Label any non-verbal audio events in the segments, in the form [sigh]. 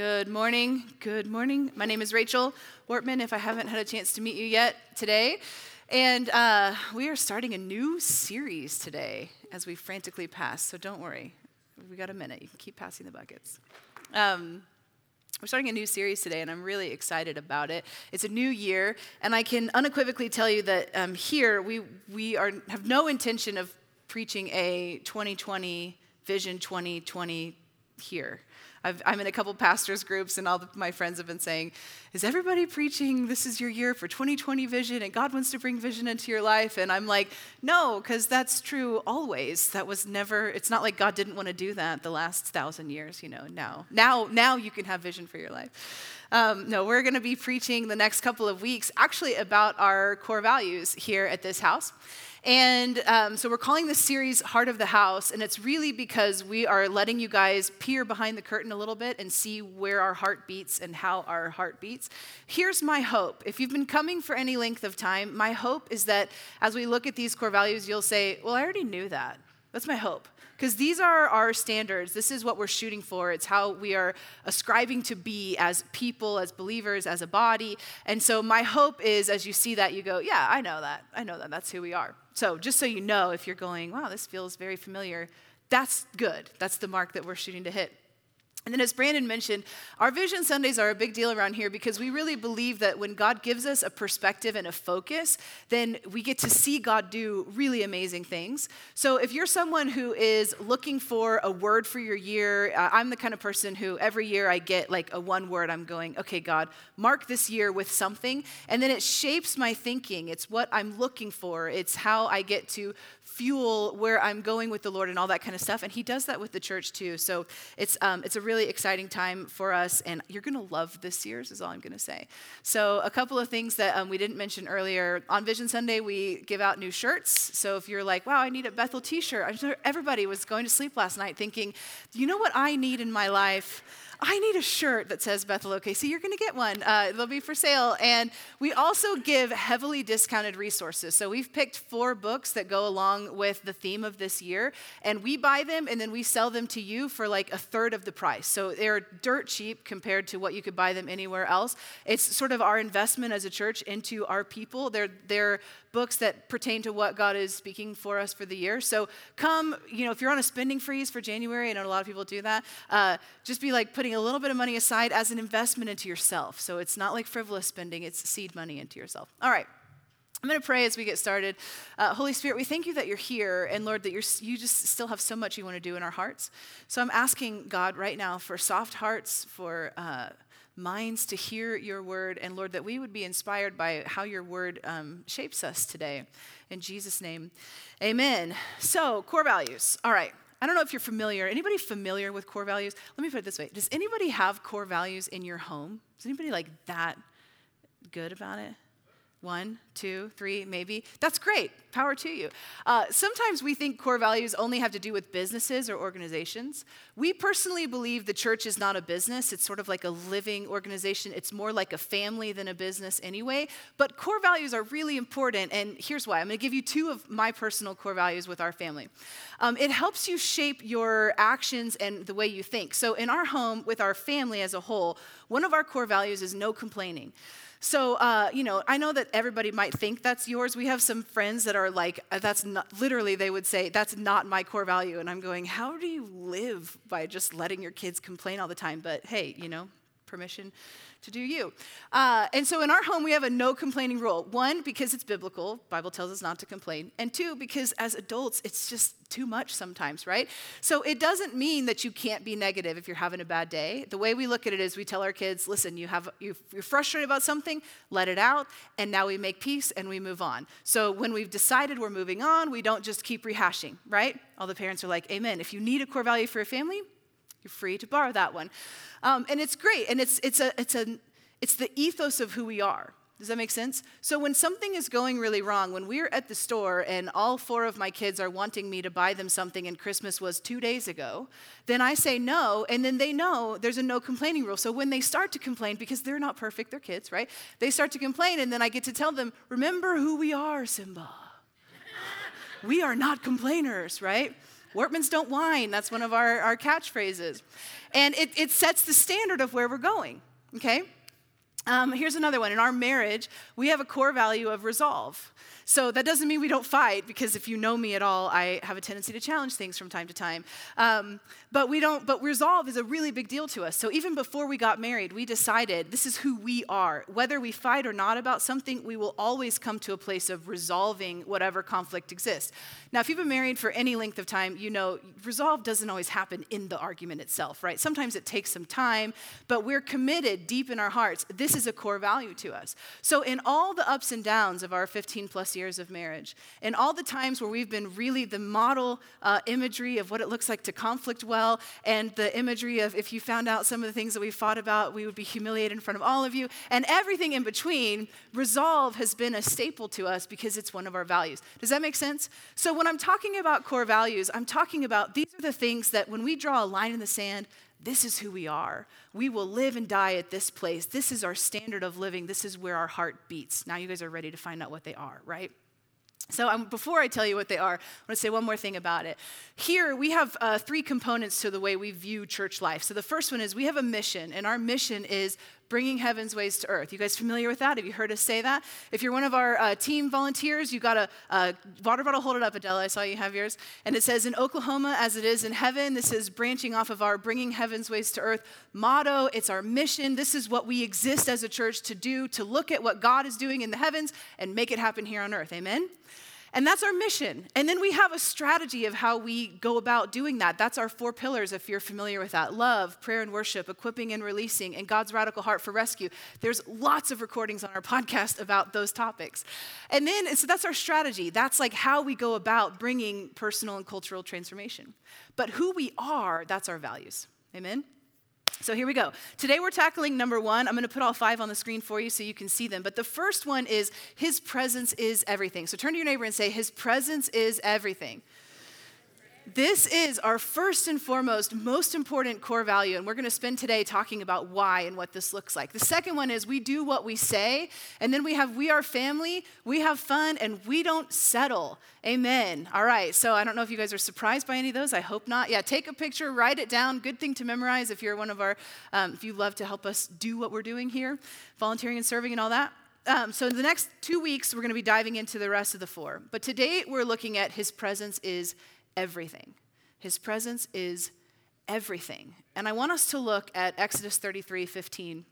Good morning. Good morning. My name is Rachel Wortman, if I haven't had a chance to meet you yet today. And uh, we are starting a new series today as we frantically pass, so don't worry. We got a minute. You can keep passing the buckets. Um, we're starting a new series today, and I'm really excited about it. It's a new year, and I can unequivocally tell you that um, here we, we are, have no intention of preaching a 2020 Vision 2020 here. I am in a couple pastors groups, and all the, my friends have been saying, Is everybody preaching this is your year for 2020 vision, and God wants to bring vision into your life? And I'm like, No, because that's true always. That was never, it's not like God didn't want to do that the last thousand years, you know, now. Now, now you can have vision for your life. Um, no, we're going to be preaching the next couple of weeks actually about our core values here at this house. And um, so we're calling this series Heart of the House, and it's really because we are letting you guys peer behind the curtain a little bit and see where our heart beats and how our heart beats. Here's my hope. If you've been coming for any length of time, my hope is that as we look at these core values, you'll say, Well, I already knew that. That's my hope. Because these are our standards. This is what we're shooting for. It's how we are ascribing to be as people, as believers, as a body. And so, my hope is as you see that, you go, Yeah, I know that. I know that. That's who we are. So, just so you know, if you're going, Wow, this feels very familiar, that's good. That's the mark that we're shooting to hit. And then, as Brandon mentioned, our Vision Sundays are a big deal around here because we really believe that when God gives us a perspective and a focus, then we get to see God do really amazing things. So, if you're someone who is looking for a word for your year, uh, I'm the kind of person who every year I get like a one word, I'm going, okay, God, mark this year with something. And then it shapes my thinking. It's what I'm looking for, it's how I get to fuel where I'm going with the Lord and all that kind of stuff. And He does that with the church too. So, it's, um, it's a really exciting time for us, and you're going to love this year's, is all I'm going to say. So, a couple of things that um, we didn't mention earlier. On Vision Sunday, we give out new shirts. So, if you're like, wow, I need a Bethel t shirt, I'm sure everybody was going to sleep last night thinking, you know what I need in my life? I need a shirt that says Bethel OKC. You're going to get one. Uh, they'll be for sale. And we also give heavily discounted resources. So we've picked four books that go along with the theme of this year, and we buy them and then we sell them to you for like a third of the price. So they're dirt cheap compared to what you could buy them anywhere else. It's sort of our investment as a church into our people. They're, they're books that pertain to what God is speaking for us for the year. So come, you know, if you're on a spending freeze for January, I know a lot of people do that, uh, just be like putting a little bit of money aside as an investment into yourself. So it's not like frivolous spending, it's seed money into yourself. All right. I'm going to pray as we get started. Uh, Holy Spirit, we thank you that you're here, and Lord, that you're, you just still have so much you want to do in our hearts. So I'm asking God right now for soft hearts, for uh, minds to hear your word, and Lord, that we would be inspired by how your word um, shapes us today. In Jesus' name, amen. So, core values. All right. I don't know if you're familiar. Anybody familiar with core values? Let me put it this way Does anybody have core values in your home? Is anybody like that good about it? One, two, three, maybe. That's great. Power to you. Uh, sometimes we think core values only have to do with businesses or organizations. We personally believe the church is not a business, it's sort of like a living organization. It's more like a family than a business anyway. But core values are really important, and here's why. I'm going to give you two of my personal core values with our family. Um, it helps you shape your actions and the way you think. So, in our home, with our family as a whole, one of our core values is no complaining. So, uh, you know, I know that everybody might think that's yours. We have some friends that are like, uh, that's not, literally, they would say, that's not my core value. And I'm going, how do you live by just letting your kids complain all the time? But hey, you know, permission to do you. Uh, and so in our home, we have a no complaining rule. One, because it's biblical, Bible tells us not to complain. And two, because as adults, it's just too much sometimes, right? So it doesn't mean that you can't be negative if you're having a bad day. The way we look at it is we tell our kids, listen, you have, you're frustrated about something, let it out, and now we make peace and we move on. So when we've decided we're moving on, we don't just keep rehashing, right? All the parents are like, amen. If you need a core value for your family, you're free to borrow that one. Um, and it's great. And it's, it's, a, it's, a, it's the ethos of who we are. Does that make sense? So when something is going really wrong, when we're at the store and all four of my kids are wanting me to buy them something and Christmas was two days ago, then I say no, and then they know there's a no complaining rule. So when they start to complain, because they're not perfect, they're kids, right? They start to complain, and then I get to tell them, remember who we are, Simba. [laughs] we are not complainers, right? Wortmans don't whine. That's one of our, our catchphrases. And it, it sets the standard of where we're going, okay? Um, here's another one. In our marriage, we have a core value of resolve. So that doesn't mean we don't fight, because if you know me at all, I have a tendency to challenge things from time to time. Um, but we don't. But resolve is a really big deal to us. So even before we got married, we decided this is who we are. Whether we fight or not about something, we will always come to a place of resolving whatever conflict exists. Now, if you've been married for any length of time, you know resolve doesn't always happen in the argument itself, right? Sometimes it takes some time, but we're committed deep in our hearts. This is a core value to us. So in all the ups and downs of our 15 plus years years of marriage. And all the times where we've been really the model uh, imagery of what it looks like to conflict well, and the imagery of if you found out some of the things that we fought about, we would be humiliated in front of all of you, and everything in between, resolve has been a staple to us because it's one of our values. Does that make sense? So when I'm talking about core values, I'm talking about these are the things that when we draw a line in the sand, this is who we are. We will live and die at this place. This is our standard of living. This is where our heart beats. Now, you guys are ready to find out what they are, right? So, um, before I tell you what they are, I want to say one more thing about it. Here, we have uh, three components to the way we view church life. So, the first one is we have a mission, and our mission is bringing heaven's ways to earth. You guys familiar with that? Have you heard us say that? If you're one of our uh, team volunteers, you got a, a water bottle. Hold it up, Adela. I saw you have yours. And it says, In Oklahoma as it is in heaven. This is branching off of our bringing heaven's ways to earth motto. It's our mission. This is what we exist as a church to do, to look at what God is doing in the heavens and make it happen here on earth. Amen? And that's our mission. And then we have a strategy of how we go about doing that. That's our four pillars, if you're familiar with that love, prayer and worship, equipping and releasing, and God's radical heart for rescue. There's lots of recordings on our [laughs] podcast about those topics. And then, so that's our strategy. That's like how we go about bringing personal and cultural transformation. But who we are, that's our values. Amen? So here we go. Today we're tackling number one. I'm going to put all five on the screen for you so you can see them. But the first one is His presence is everything. So turn to your neighbor and say, His presence is everything. This is our first and foremost, most important core value, and we're going to spend today talking about why and what this looks like. The second one is we do what we say, and then we have we are family, we have fun, and we don't settle. Amen. All right, so I don't know if you guys are surprised by any of those. I hope not. Yeah, take a picture, write it down. Good thing to memorize if you're one of our, um, if you love to help us do what we're doing here, volunteering and serving and all that. Um, so, in the next two weeks, we're going to be diving into the rest of the four. But today, we're looking at His presence is everything. His presence is everything. And I want us to look at Exodus 33 15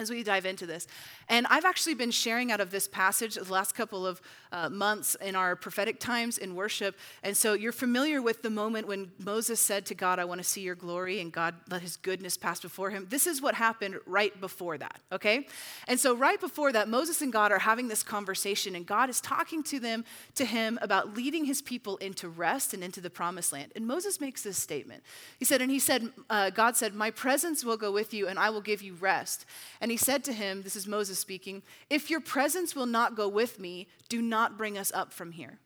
as we dive into this. And I've actually been sharing out of this passage the last couple of uh, months in our prophetic times in worship. And so you're familiar with the moment when Moses said to God, I want to see your glory, and God let his goodness pass before him. This is what happened right before that, okay? And so right before that, Moses and God are having this conversation, and God is talking to them, to him about leading his people into rest and into the promised land. And Moses makes this statement. He said, and he said, uh, God said, My presence will go with you, and I will give you rest. And he said to him, This is Moses speaking, If your presence will not go with me, do not bring us up from here.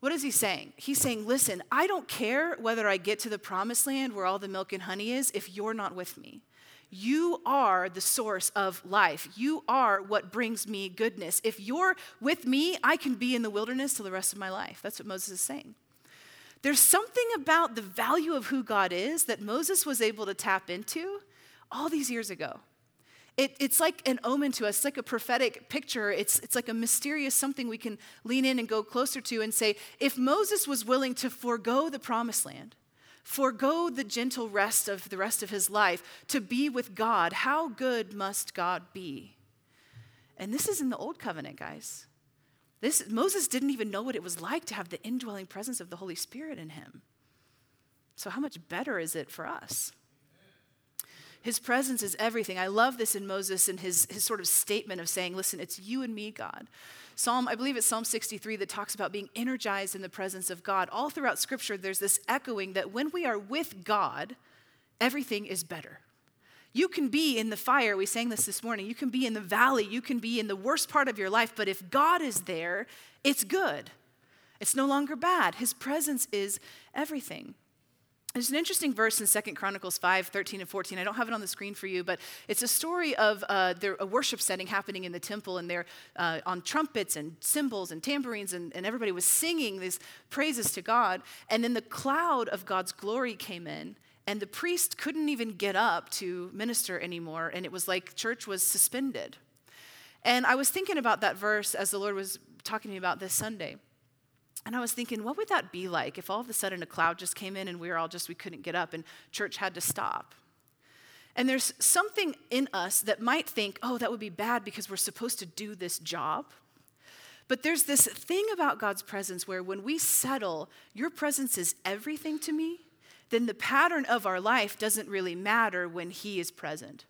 What is he saying? He's saying, Listen, I don't care whether I get to the promised land where all the milk and honey is if you're not with me. You are the source of life. You are what brings me goodness. If you're with me, I can be in the wilderness till the rest of my life. That's what Moses is saying. There's something about the value of who God is that Moses was able to tap into all these years ago. It, it's like an omen to us, it's like a prophetic picture. It's, it's like a mysterious something we can lean in and go closer to and say, if Moses was willing to forego the promised land, forego the gentle rest of the rest of his life to be with God, how good must God be? And this is in the old covenant, guys. This, Moses didn't even know what it was like to have the indwelling presence of the Holy Spirit in him. So, how much better is it for us? His presence is everything. I love this in Moses and his, his sort of statement of saying, listen, it's you and me, God. Psalm, I believe it's Psalm 63 that talks about being energized in the presence of God. All throughout Scripture, there's this echoing that when we are with God, everything is better. You can be in the fire, we sang this this morning. You can be in the valley, you can be in the worst part of your life, but if God is there, it's good. It's no longer bad. His presence is everything. There's an interesting verse in Second Chronicles 5, 13 and 14. I don't have it on the screen for you, but it's a story of uh, there, a worship setting happening in the temple, and they're uh, on trumpets and cymbals and tambourines, and, and everybody was singing these praises to God. And then the cloud of God's glory came in, and the priest couldn't even get up to minister anymore, and it was like church was suspended. And I was thinking about that verse as the Lord was talking to me about this Sunday. And I was thinking, what would that be like if all of a sudden a cloud just came in and we were all just, we couldn't get up and church had to stop? And there's something in us that might think, oh, that would be bad because we're supposed to do this job. But there's this thing about God's presence where when we settle, your presence is everything to me, then the pattern of our life doesn't really matter when He is present.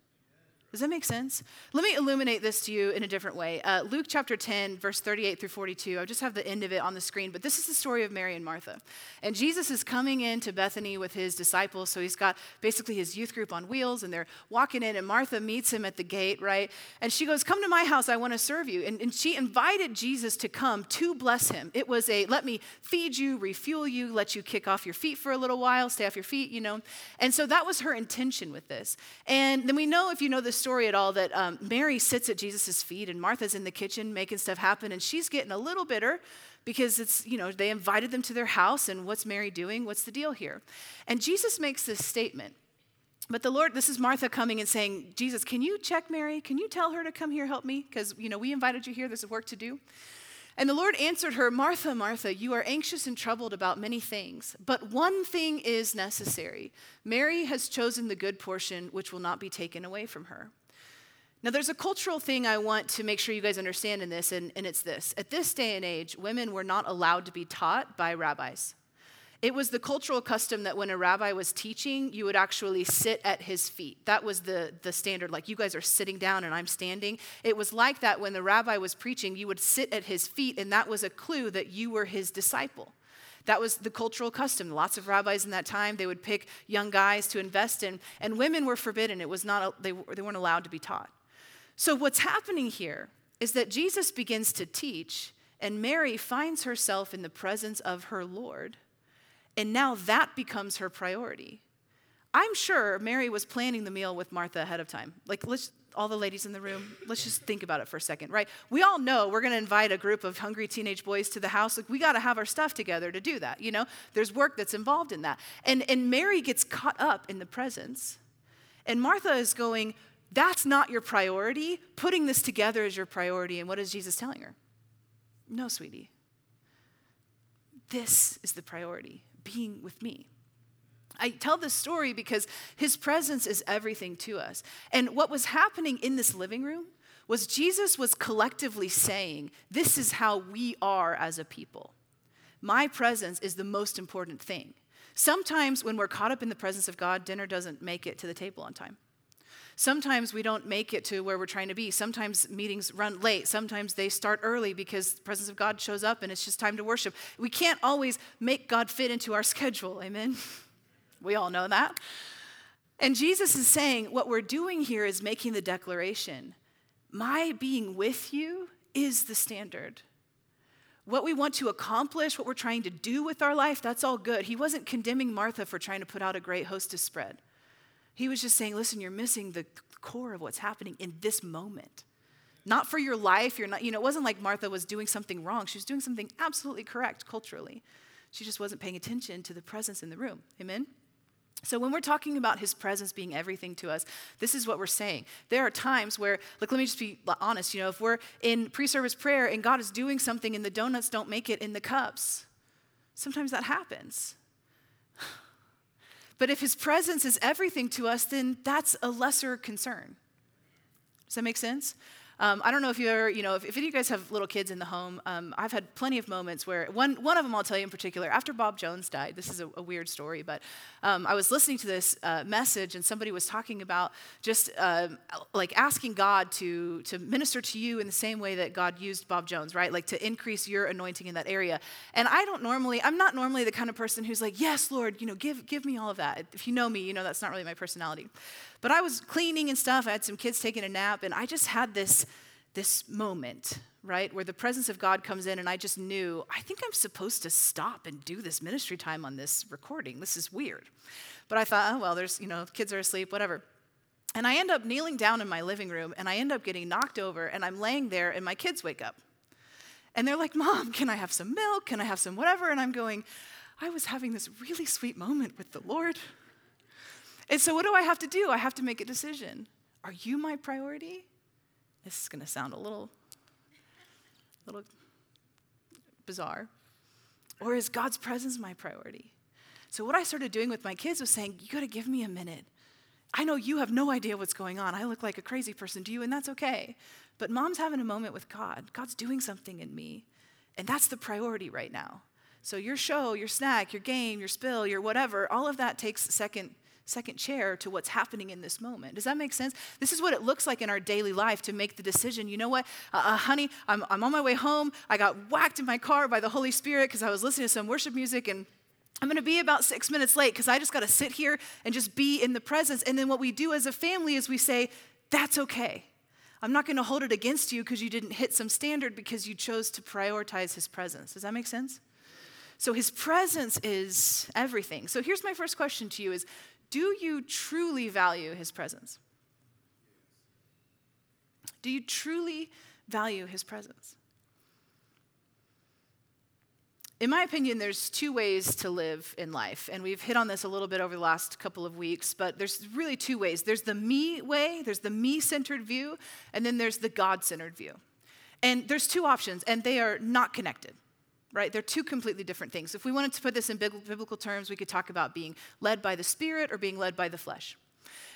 Does that make sense? Let me illuminate this to you in a different way. Uh, Luke chapter 10, verse 38 through 42. I just have the end of it on the screen, but this is the story of Mary and Martha. And Jesus is coming into Bethany with his disciples. So he's got basically his youth group on wheels, and they're walking in, and Martha meets him at the gate, right? And she goes, Come to my house, I want to serve you. And, and she invited Jesus to come to bless him. It was a let me feed you, refuel you, let you kick off your feet for a little while, stay off your feet, you know. And so that was her intention with this. And then we know, if you know this story at all that um, Mary sits at Jesus' feet and Martha's in the kitchen making stuff happen, and she's getting a little bitter because it's, you know, they invited them to their house, and what's Mary doing? What's the deal here? And Jesus makes this statement. But the Lord, this is Martha coming and saying, Jesus, can you check Mary? Can you tell her to come here, help me? Because, you know, we invited you here, there's work to do. And the Lord answered her, Martha, Martha, you are anxious and troubled about many things, but one thing is necessary. Mary has chosen the good portion, which will not be taken away from her. Now, there's a cultural thing I want to make sure you guys understand in this, and, and it's this. At this day and age, women were not allowed to be taught by rabbis. It was the cultural custom that when a rabbi was teaching, you would actually sit at his feet. That was the, the standard, like you guys are sitting down and I'm standing. It was like that when the rabbi was preaching, you would sit at his feet, and that was a clue that you were his disciple. That was the cultural custom. Lots of rabbis in that time, they would pick young guys to invest in, and women were forbidden. It was not, they, they weren't allowed to be taught. So, what's happening here is that Jesus begins to teach, and Mary finds herself in the presence of her Lord. And now that becomes her priority. I'm sure Mary was planning the meal with Martha ahead of time. Like, let's, all the ladies in the room, let's just think about it for a second, right? We all know we're gonna invite a group of hungry teenage boys to the house. Like, we gotta have our stuff together to do that, you know? There's work that's involved in that. And, and Mary gets caught up in the presence. And Martha is going, that's not your priority. Putting this together is your priority. And what is Jesus telling her? No, sweetie. This is the priority being with me. I tell this story because his presence is everything to us. And what was happening in this living room was Jesus was collectively saying, This is how we are as a people. My presence is the most important thing. Sometimes when we're caught up in the presence of God, dinner doesn't make it to the table on time. Sometimes we don't make it to where we're trying to be. Sometimes meetings run late. Sometimes they start early because the presence of God shows up and it's just time to worship. We can't always make God fit into our [laughs] schedule. Amen? We all know that. And Jesus is saying what we're doing here is making the declaration My being with you is the standard. What we want to accomplish, what we're trying to do with our life, that's all good. He wasn't condemning Martha for trying to put out a great hostess spread. He was just saying, listen, you're missing the core of what's happening in this moment. Not for your life, you're not, you know, it wasn't like Martha was doing something wrong. She was doing something absolutely correct culturally. She just wasn't paying attention to the presence in the room. Amen? So, when we're talking about his presence being everything to us, this is what we're saying. There are times where, like, let me just be honest, you know, if we're in pre service prayer and God is doing something and the donuts don't make it in the cups, sometimes that happens. But if his presence is everything to us, then that's a lesser concern. Does that make sense? Um, I don't know if you ever, you know, if, if, any of you guys have little kids in the home, um, I've had plenty of moments where, one, one of them I'll tell you in particular, after Bob Jones died, this is a, a weird story, but um, I was listening to this uh, message and somebody was talking about just uh, like asking God to, to minister to you in the same way that God used Bob Jones, right? Like to increase your anointing in that area. And I don't normally, I'm not normally the kind of person who's like, yes, Lord, you know, give, give me all of that. If you know me, you know that's not really my personality. But I was cleaning and stuff. I had some kids taking a nap, and I just had this, this moment, right? Where the presence of God comes in, and I just knew, I think I'm supposed to stop and do this ministry time on this recording. This is weird. But I thought, oh, well, there's, you know, kids are asleep, whatever. And I end up kneeling down in my living room, and I end up getting knocked over, and I'm laying there, and my kids wake up. And they're like, Mom, can I have some milk? Can I have some whatever? And I'm going, I was having this really sweet moment with the Lord. And so, what do I have to do? I have to make a decision. Are you my priority? This is going to sound a little little bizarre. Or is God's presence my priority? So, what I started doing with my kids was saying, You got to give me a minute. I know you have no idea what's going on. I look like a crazy person to you, and that's okay. But mom's having a moment with God. God's doing something in me, and that's the priority right now. So, your show, your snack, your game, your spill, your whatever, all of that takes second second chair to what's happening in this moment. Does that make sense? This is what it looks like in our daily life to make the decision. You know what, uh, uh, honey, I'm, I'm on my way home. I got whacked in my car by the Holy Spirit because I was listening to some worship music and I'm going to be about six minutes late because I just got to sit here and just be in the presence. And then what we do as a family is we say, that's okay. I'm not going to hold it against you because you didn't hit some standard because you chose to prioritize his presence. Does that make sense? So his presence is everything. So here's my first question to you is do you truly value his presence? Do you truly value his presence? In my opinion, there's two ways to live in life. And we've hit on this a little bit over the last couple of weeks, but there's really two ways. There's the me way, there's the me centered view, and then there's the God centered view. And there's two options, and they are not connected right? They're two completely different things. If we wanted to put this in biblical terms, we could talk about being led by the Spirit or being led by the flesh.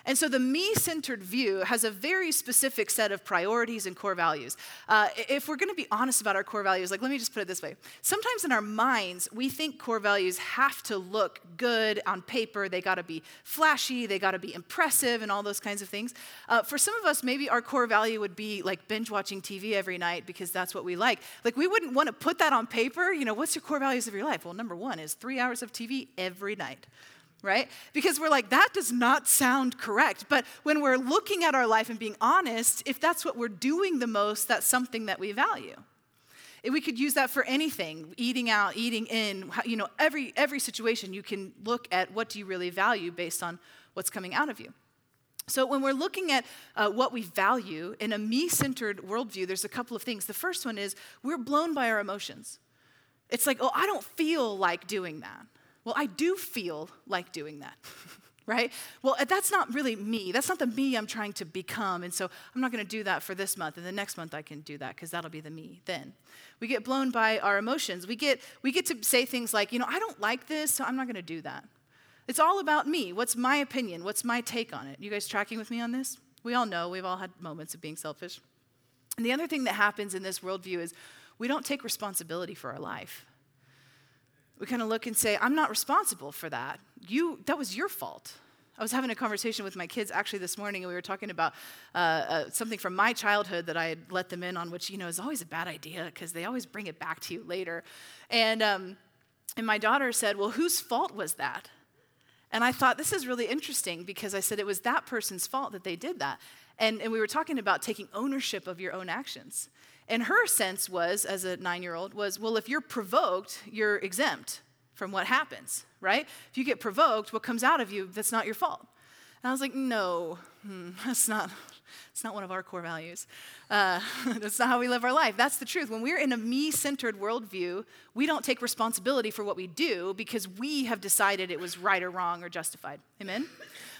And so the me centered view has a very specific set of priorities and core values. Uh, if we're going to be honest about our core values, like let me just put it this way sometimes in our minds, we think core values have to look good on paper, they got to be flashy, they got to be impressive, and all those kinds of things. Uh, for some of us, maybe our core value would be like binge watching TV every night because that's what we like. Like we wouldn't want to put that on paper. You know, what's your core values of your life? Well, number one is three hours of TV every night right? Because we're like, that does not sound correct. But when we're looking at our life and being honest, if that's what we're doing the most, that's something that we value. If we could use that for anything, eating out, eating in, you know, every, every situation, you can look at what do you really value based on what's coming out of you. So, when we're looking at uh, what we value in a me centered worldview, there's a couple of things. The first one is we're blown by our emotions. It's like, oh, I don't feel like doing that. Well, I do feel like doing that. [laughs] right? Well, uh, that's not really me. That's not the me I'm trying to become. And so I'm not going to do that for this month. And the next month I can do that because that'll be the me then. We get blown by our emotions. We get, we get to say things like, you know, I don't like this, so I'm not going to do that. It's all about me. What's my opinion? What's my take on it? You guys tracking with me on this? We all know we've all had moments of being selfish. And the other thing that happens in this worldview is we don't take responsibility for our life we kind of look and say, I'm not responsible for that. You, that was your fault. I was having a conversation with my kids actually this morning, and we were talking about uh, uh, something from my childhood that I had let them in on, which you know is always a bad idea because they always bring it back to you later. And um, and my daughter said, "Well, whose fault was that?" And I thought this is really interesting because I said it was that person's fault that they did that. And, and we were talking about taking ownership of your own actions. And her sense was, as a nine year old, was well, if you're provoked, you're exempt from what happens, right? If you get provoked, what comes out of you, that's not your fault. And I was like, no, hmm, [laughs] that's not. It's not one of our core values. Uh, [laughs] that's not how we live our life. That's the truth. When we're in a me centered worldview, we don't take responsibility for what we do because we have decided it was right or wrong or justified. Amen?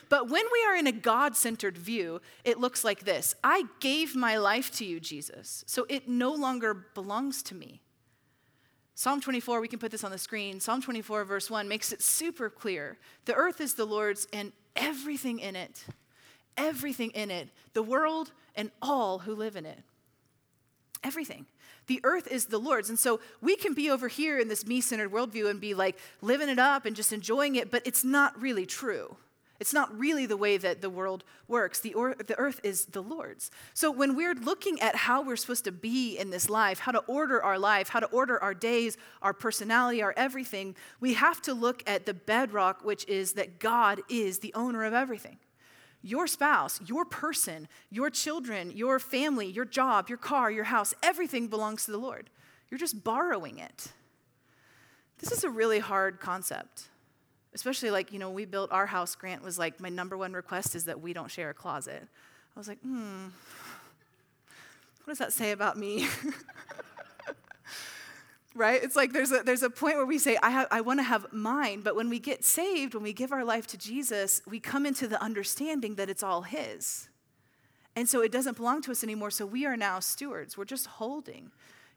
But when we are in a God centered view, it looks like this I gave my life to you, Jesus, so it no longer belongs to me. Psalm 24, we can put this on the screen. Psalm 24, verse 1, makes it super clear. The earth is the Lord's and everything in it, everything in it, the world and all who live in it. Everything. The earth is the Lord's. And so we can be over here in this me centered worldview and be like living it up and just enjoying it, but it's not really true. It's not really the way that the world works. The, or, the earth is the Lord's. So when we're looking at how we're supposed to be in this life, how to order our life, how to order our days, our personality, our everything, we have to look at the bedrock, which is that God is the owner of everything. Your spouse, your person, your children, your family, your job, your car, your house, everything belongs to the Lord. You're just borrowing it. This is a really hard concept. Especially like, you know, we built our house, Grant was like, my number one request is that we don't share a closet. I was like, hmm, what does that say about me? [laughs] right? It's like there's a, there's a point where we say, I, I want to have mine. But when we get saved, when we give our life to Jesus, we come into the understanding that it's all His. And so it doesn't belong to us anymore. So we are now stewards. We're just holding.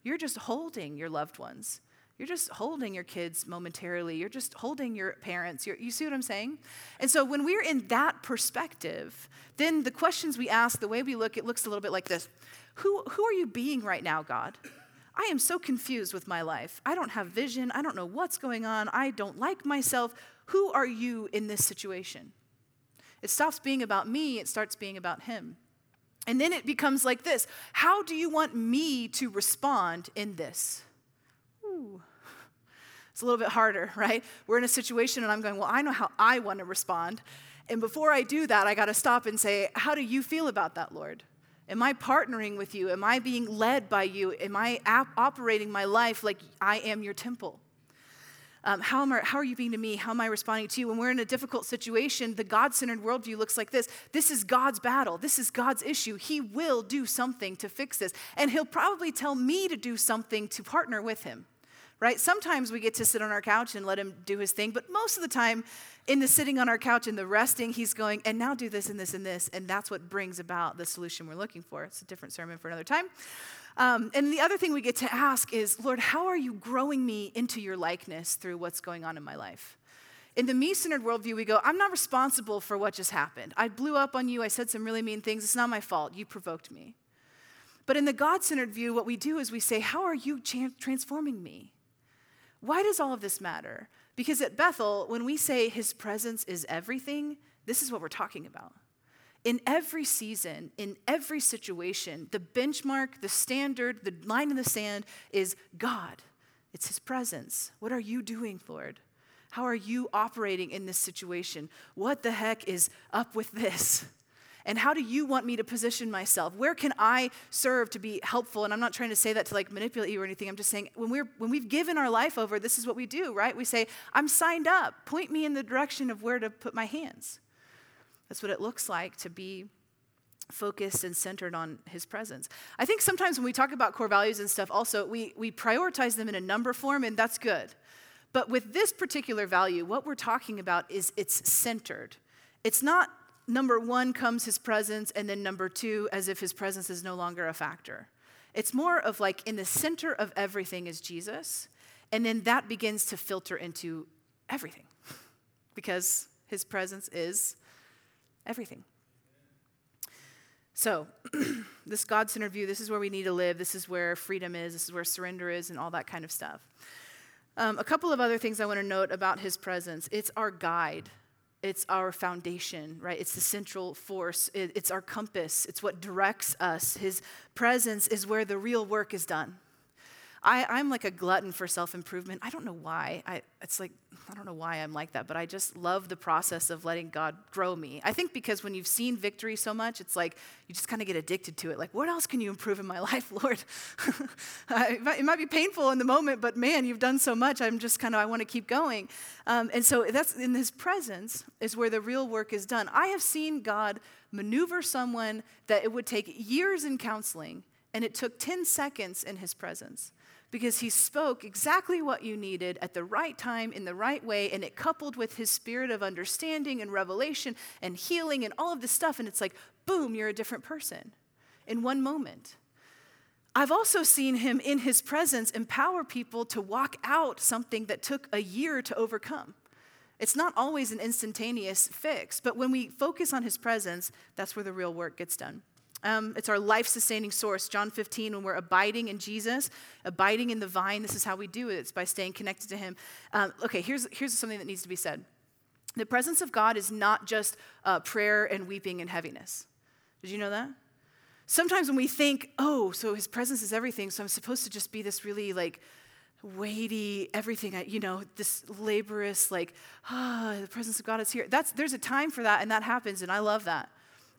You're just holding your loved ones. You're just holding your kids momentarily. You're just holding your parents. You're, you see what I'm saying? And so when we're in that perspective, then the questions we ask, the way we look, it looks a little bit like this Who, who are you being right now, God? I am so confused with my life. I don't have vision. I don't know what's going on. I don't like myself. Who are you in this situation? It stops being about me, it starts being about Him. And then it becomes like this How do you want me to respond in this? It's a little bit harder, [laughs] right? We're in a situation and I'm going, Well, I know how I want to respond. And before I do that, I got to stop and say, How do you feel about that, Lord? Am I partnering with you? Am I being led by you? Am I ap- operating my life like I am your temple? Um, how, am I, how are you being to me? How am I responding to you? When we're in a difficult situation, the God centered worldview looks like this this is God's battle, this is God's issue. He will do something to fix this. And He'll probably tell me to do something to partner with Him right? Sometimes we get to sit on our couch and let him do his thing, but most of the time, in the sitting on our couch and the resting, he's going, and now do this and this and this, and that's what brings about the solution we're looking for. It's a different sermon for another time. Um, and the other thing we get to ask is, Lord, how are you growing me into your likeness through what's going on in my life? In the me centered worldview, we go, I'm not responsible for what just happened. I blew up on you. I said some really mean things. It's not my fault. You provoked me. But in the God centered view, what we do is we say, How are you transforming me? Why does all of this matter? Because at Bethel, when we say his presence is everything, this is what we're talking about. In every season, in every situation, the benchmark, the standard, the line in the sand is God. It's his presence. What are you doing, Lord? How are you operating in this situation? What the heck is up with this? [laughs] And how do you want me to position myself? Where can I serve to be helpful? And I'm not trying to say that to like manipulate you or anything. I'm just saying when we're when we've given our life over, this is what we do, right? We say, I'm signed up. Point me in the direction of where to put my hands. That's what it looks like to be focused and centered on his presence. I think sometimes when we talk about core values and stuff, also we, we prioritize them in a number form, and that's good. But with this particular value, what we're talking about is it's centered. It's not number one comes his presence, and then number two, as if his presence is no longer a factor. It's more of like in the center of everything is Jesus, and then that begins to filter into everything [laughs] because his presence is everything. So, [clears throat] this God centered view, this is where we need to live, this is where freedom is, this is where surrender is, and all that kind of stuff. Um, a couple of other things I want to note about his presence it's our guide it's our foundation, right? It's the central force. It's our compass. It's what directs us. His presence is where the real work is done. I, am like a glutton for self improvement. I don't know why. I, it's like, I don't know why I'm like that, but I just love the process of letting God grow me. I think because when you've seen victory so much, it's like you just kind of get addicted to it. Like, what else can you improve in my [laughs] life, Lord? [laughs] it might be painful in the moment, but man, you've done so much. I'm just kind of, I want to keep going. Um, and so that's in His presence is where the real work is done. I have seen God maneuver someone that it would take years in counseling, and it took 10 seconds in His presence because he spoke exactly what you needed at the right time in the right way and it coupled with his spirit of understanding and revelation and healing and all of this stuff and it's like boom you're a different person in one moment. I've also seen him in his presence empower people to walk out something that took a year to overcome. It's not always an instantaneous fix but when we focus on his presence that's where the real work gets done um, it's our life sustaining source. John 15, when we're abiding in Jesus, abiding in the vine, this is how we do it. It's by staying connected to Him. Um, okay, here's, here's something that needs to be said the presence of God is not just uh, prayer and weeping and heaviness. Did you know that? Sometimes when we think, oh, so His presence is everything, so I'm supposed to just be this really like, weighty, everything, you know, this laborious, like, ah, the presence of God is here. That's, there's a time for that, and that happens, and I love that.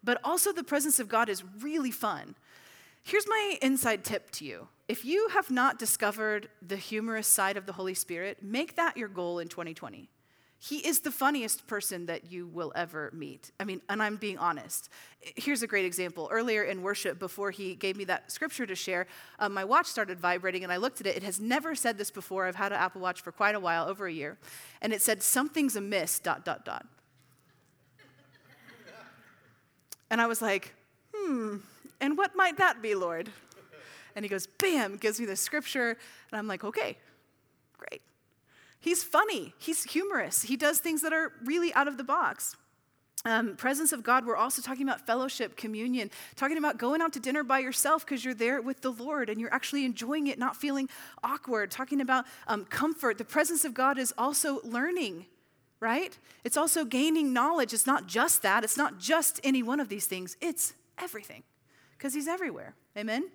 But also, the presence of God is really fun. Here's my inside tip to you. If you have not discovered the humorous side of the Holy Spirit, make that your goal in 2020. He is the funniest person that you will ever meet. I mean, and I'm being honest. Here's a great example. Earlier in worship, before he gave me that scripture to share, um, my watch started vibrating and I looked at it. It has never said this before. I've had an Apple Watch for quite a while, over a year. And it said, Something's amiss, dot, dot, dot. And I was like, Hmm, and what might that be, Lord? And he goes, Bam, gives me the scripture. And I'm like, Okay, great. He's funny, he's humorous, he does things that are really out of the box. Um, presence of God, we're also talking about fellowship, communion, talking about going out to dinner by yourself because you're there with the Lord and you're actually enjoying it, not feeling awkward, talking about um, comfort. The presence of God is also learning, right? It's also gaining knowledge. It's not just that, it's not just any one of these things, it's everything because He's everywhere. Amen?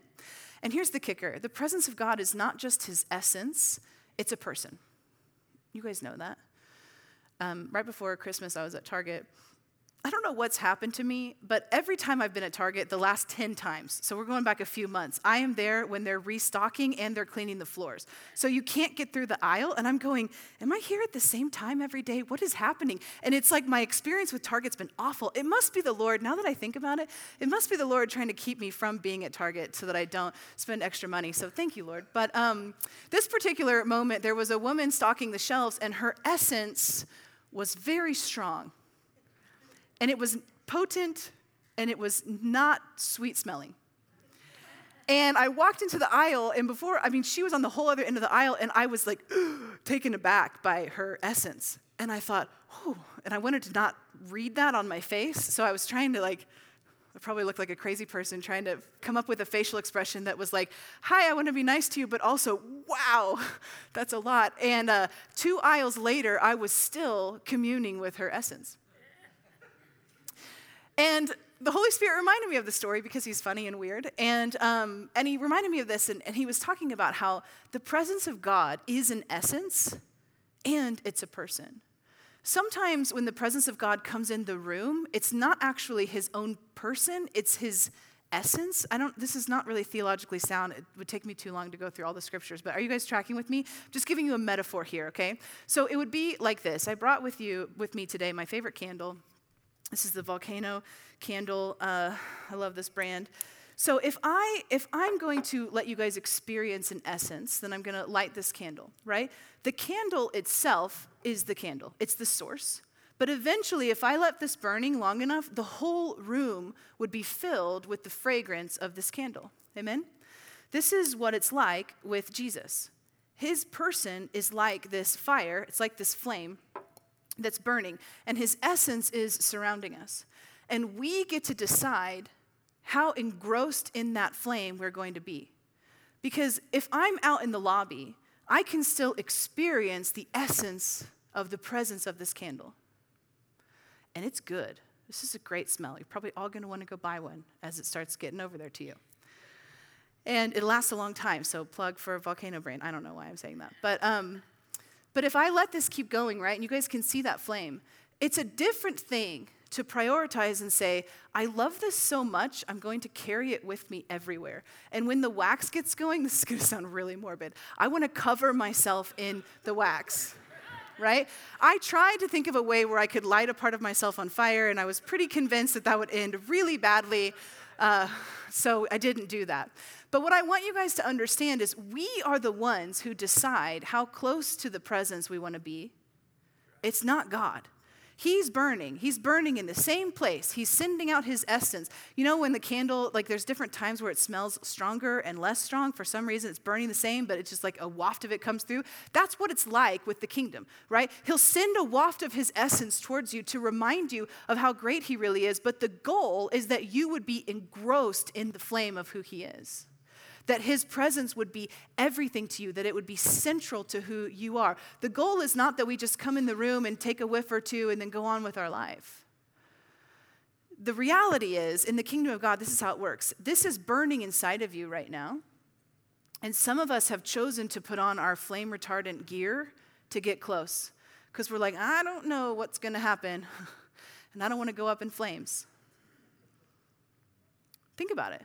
And here's the kicker the presence of God is not just His essence, it's a person. You guys know that. Um, right before Christmas, I was at Target I don't know what's happened to me, but every time I've been at Target, the last 10 times, so we're going back a few months, I am there when they're restocking and they're cleaning the floors. So you can't get through the aisle, and I'm going, Am I here at the same time every day? What is happening? And it's like my experience with Target's been awful. It must be the Lord, now that I think about it, it must be the Lord trying to keep me from being at Target so that I don't spend extra money. So thank you, Lord. But um, this particular moment, there was a woman stocking the shelves, and her essence was very strong. And it was potent and it was not sweet smelling. And I walked into the aisle, and before, I mean, she was on the whole other end of the aisle, and I was like [gasps] taken aback by her essence. And I thought, oh, and I wanted to not read that on my face. So I was trying to, like, I probably looked like a crazy person trying to come up with a facial expression that was like, hi, I want to be nice to you, but also, wow, [laughs] that's a lot. And uh, two aisles later, I was still communing with her essence. And the Holy Spirit reminded me of the story because he's funny and weird. And, um, and he reminded me of this, and, and he was talking about how the presence of God is an essence and it's a person. Sometimes when the presence of God comes in the room, it's not actually his own person, it's his essence. I don't this is not really theologically sound. It would take me too long to go through all the scriptures, but are you guys tracking with me? Just giving you a metaphor here, okay? So it would be like this. I brought with you with me today my favorite candle. This is the volcano candle. Uh, I love this brand. So if I if I'm going to let you guys experience an essence, then I'm going to light this candle, right? The candle itself is the candle. It's the source. But eventually if I left this burning long enough, the whole room would be filled with the fragrance of this candle. Amen. This is what it's like with Jesus. His person is like this fire, it's like this flame that's burning, and his essence is surrounding us. And we get to decide how engrossed in that flame we're going to be. Because if I'm out in the lobby, I can still experience the essence of the presence of this candle. And it's good. This is a great smell. You're probably all going to want to go buy one as it starts getting over there to you. And it lasts a long time, so plug for Volcano brand. I don't know why I'm saying that. But um, but if I let this keep going, right, and you guys can see that flame, it's a different thing to prioritize and say, I love this so much, I'm going to carry it with me everywhere. And when the wax gets going, [laughs] this is going to sound really morbid. I want to cover myself in the wax. Right? I tried to think of a way where I could light a part of myself on fire, and I was pretty convinced that that would end really badly. Uh, so I didn't do that. But what I want you guys to understand is we are the ones who decide how close to the presence we want to be. It's not God. He's burning. He's burning in the same place. He's sending out his essence. You know, when the candle, like there's different times where it smells stronger and less strong. For some reason, it's burning the same, but it's just like a waft of it comes through. That's what it's like with the kingdom, right? He'll send a waft of his essence towards you to remind you of how great he really is. But the goal is that you would be engrossed in the flame of who he is that His presence would be everything to you, that it would be central to who you are. The goal is not that we just come in the room and take a whiff or two and then go on with our life. The reality is, in the kingdom of God, this is how it works. This is burning inside of you right now. And some of us have chosen to put on our flame retardant gear to get close because we're like, I don't know what's going to happen, [laughs] and I don't want to go up in flames. Think about it.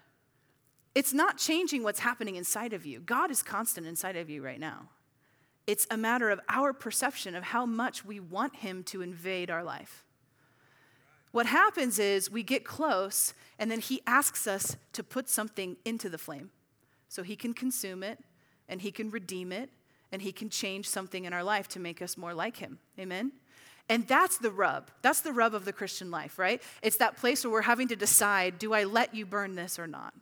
It's not changing what's happening inside of you. God is constant inside of you right now. It's a matter of our perception of how much we want Him to invade our life. What happens is we get close, and then He asks us to put something into the flame so He can consume it, and He can redeem it, and He can change something in our life to make us more like Him. Amen? And that's the rub. That's the rub of the Christian life, right? It's that place where we're having to decide do I let you burn this or not?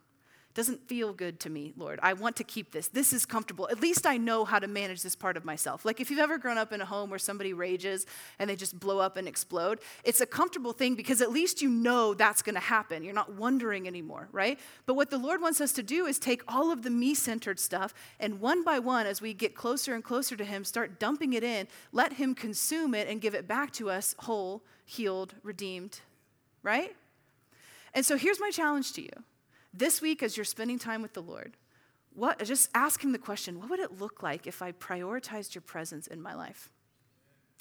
Doesn't feel good to me, Lord. I want to keep this. This is comfortable. At least I know how to manage this part of myself. Like if you've ever grown up in a home where somebody rages and they just blow up and explode, it's a comfortable thing because at least you know that's going to happen. You're not wondering anymore, right? But what the Lord wants us to do is take all of the me centered stuff and one by one, as we get closer and closer to Him, start dumping it in, let Him consume it and give it back to us whole, healed, redeemed, right? And so here's my challenge to you this week, as you're spending time with the Lord, what, just ask Him the question what would it look like if I prioritized your presence in my life?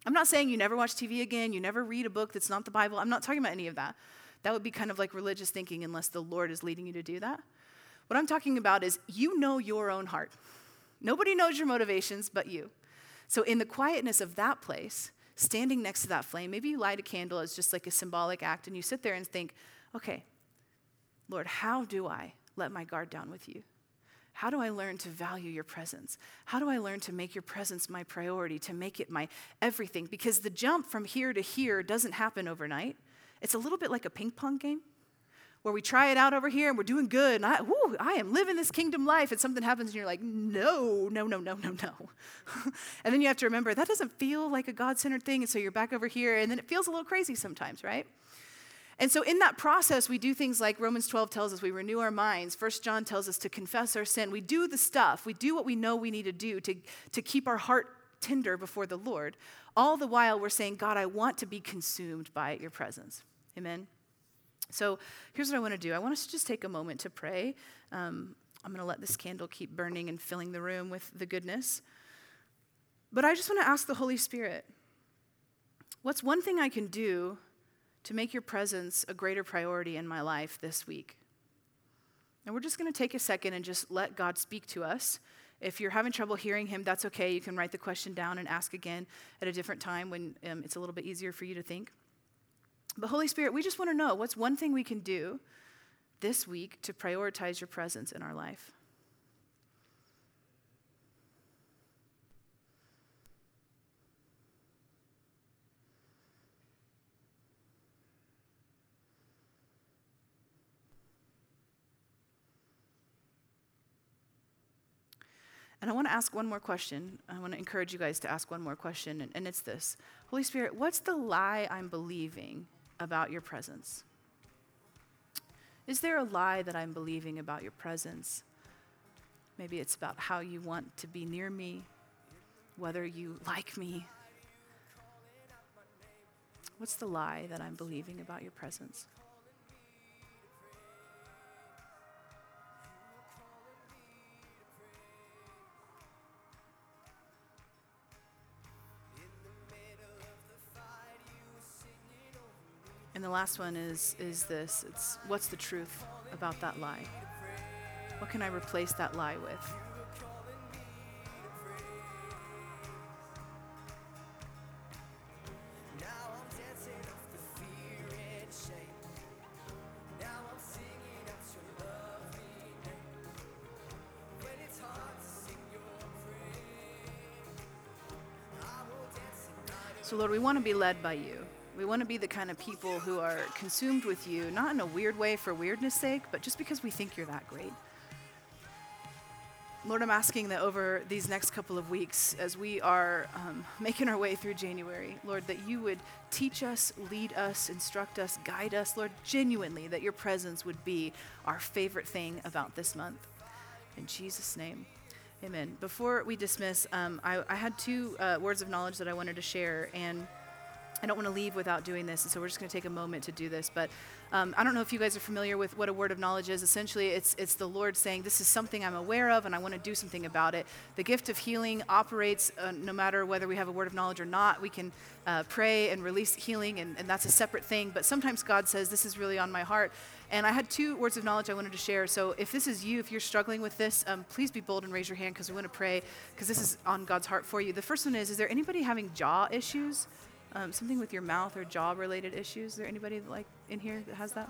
I'm not saying you never watch TV again, you never read a book that's not the Bible. I'm not talking about any of that. That would be kind of like religious thinking unless the Lord is leading you to do that. What I'm talking about is you know your own heart. Nobody knows your motivations but you. So, in the quietness of that place, standing next to that flame, maybe you light a candle as just like a symbolic act and you sit there and think, okay, Lord, how do I let my guard down with you? How do I learn to value your presence? How do I learn to make your presence my priority, to make it my everything? Because the jump from here to here doesn't happen overnight. It's a little bit like a ping pong game where we try it out over here and we're doing good and I, whoo, I am living this kingdom life and something happens and you're like, no, no, no, no, no, no. [laughs] and then you have to remember that doesn't feel like a God centered thing. And so you're back over here and then it feels a little crazy sometimes, right? And so in that process, we do things like Romans 12 tells us we renew our minds. First John tells us to confess our sin. We do the stuff, we do what we know we need to do to, to keep our heart tender before the Lord. All the while, we're saying, God, I want to be consumed by your presence. Amen? So here's what I want to do I want us to just take a moment to pray. Um, I'm going to let this candle keep burning and filling the room with the goodness. But I just want to ask the Holy Spirit what's one thing I can do to make your presence a greater priority in my life this week. And we're just going to take a second and just let God speak to us. If you're having trouble hearing him, that's okay. You can write the question down and ask again at a different time when um, it's a little bit easier for you to think. But, Holy Spirit, we just want to know what's one thing we can do this week to prioritize your presence in our life? And I want to ask one more question. I want to encourage you guys to ask one more question, and, and it's this Holy Spirit, what's the lie I'm believing about your presence? Is there a lie that I'm believing about your presence? Maybe it's about how you want to be near me, whether you like me. What's the lie that I'm believing about your presence? And the last one is, is this it's what's the truth about that lie? What can I replace that lie with? So, Lord, we want to be led by you. We want to be the kind of people who are consumed with you, not in a weird way for weirdness sake, but just because we think you're that great. Lord, I'm asking that over these next couple of weeks, as we are um, making our way through January, Lord, that you would teach us, lead us, instruct us, guide us, Lord, genuinely, that your presence would be our favorite thing about this month. In Jesus' name, amen. Before we dismiss, um, I, I, had two uh, words of knowledge that I wanted to share, and I don't want to leave without doing this, and so we're just going to take a moment to do this. But um, I don't know if you guys are familiar with what a word of knowledge is. Essentially, it's, it's the Lord saying, This is something I'm aware of, and I want to do something about it. The gift of healing operates uh, no matter whether we have a word of knowledge or not. We can uh, pray and release healing, and, and that's a separate thing. But sometimes God says, This is really on my heart. And I had two words of knowledge I wanted to share. So if this is you, if you're struggling with this, um, please be bold and raise your hand because we want to pray because this is on God's heart for you. The first one is Is there anybody having jaw issues? Um, something with your mouth or jaw related issues? Is there anybody like in here that has that?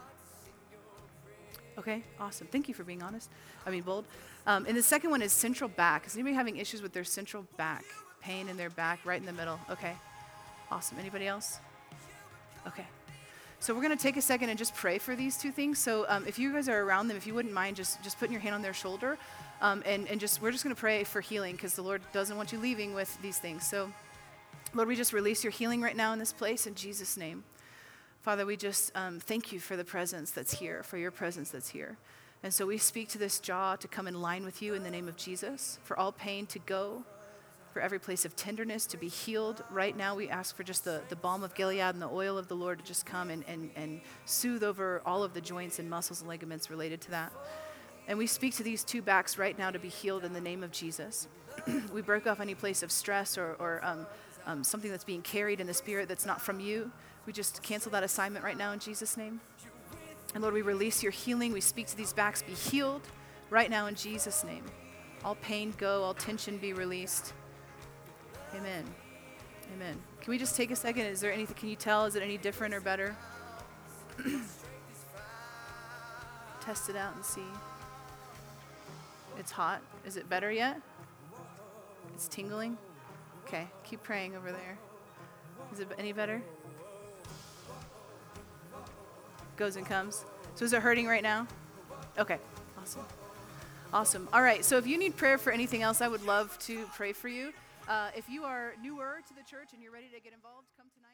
Okay, awesome. Thank you for being honest. I mean, bold. Um, and the second one is central back. Is anybody having issues with their central back? Pain in their back, right in the middle. Okay, awesome. Anybody else? Okay. So we're going to take a second and just pray for these two things. So um, if you guys are around them, if you wouldn't mind just, just putting your hand on their shoulder, um, and, and just we're just going to pray for healing because the Lord doesn't want you leaving with these things. So Lord, we just release your healing right now in this place in Jesus' name. Father, we just um, thank you for the presence that's here, for your presence that's here. And so we speak to this jaw to come in line with you in the name of Jesus, for all pain to go, for every place of tenderness to be healed. Right now, we ask for just the, the balm of Gilead and the oil of the Lord to just come and, and, and soothe over all of the joints and muscles and ligaments related to that. And we speak to these two backs right now to be healed in the name of Jesus. [clears throat] we break off any place of stress or, or um, um, something that's being carried in the spirit that's not from you. We just cancel that assignment right now in Jesus' name. And Lord, we release your healing. We speak to these backs be healed right now in Jesus' name. All pain go, all tension be released. Amen. Amen. Can we just take a second? Is there anything, can you tell? Is it any different or better? [clears throat] Test it out and see. It's hot. Is it better yet? It's tingling? Okay, keep praying over there. Is it any better? Goes and comes. So is it hurting right now? Okay, awesome. Awesome. All right, so if you need prayer for anything else, I would love to pray for you. Uh, if you are newer to the church and you're ready to get involved, come tonight.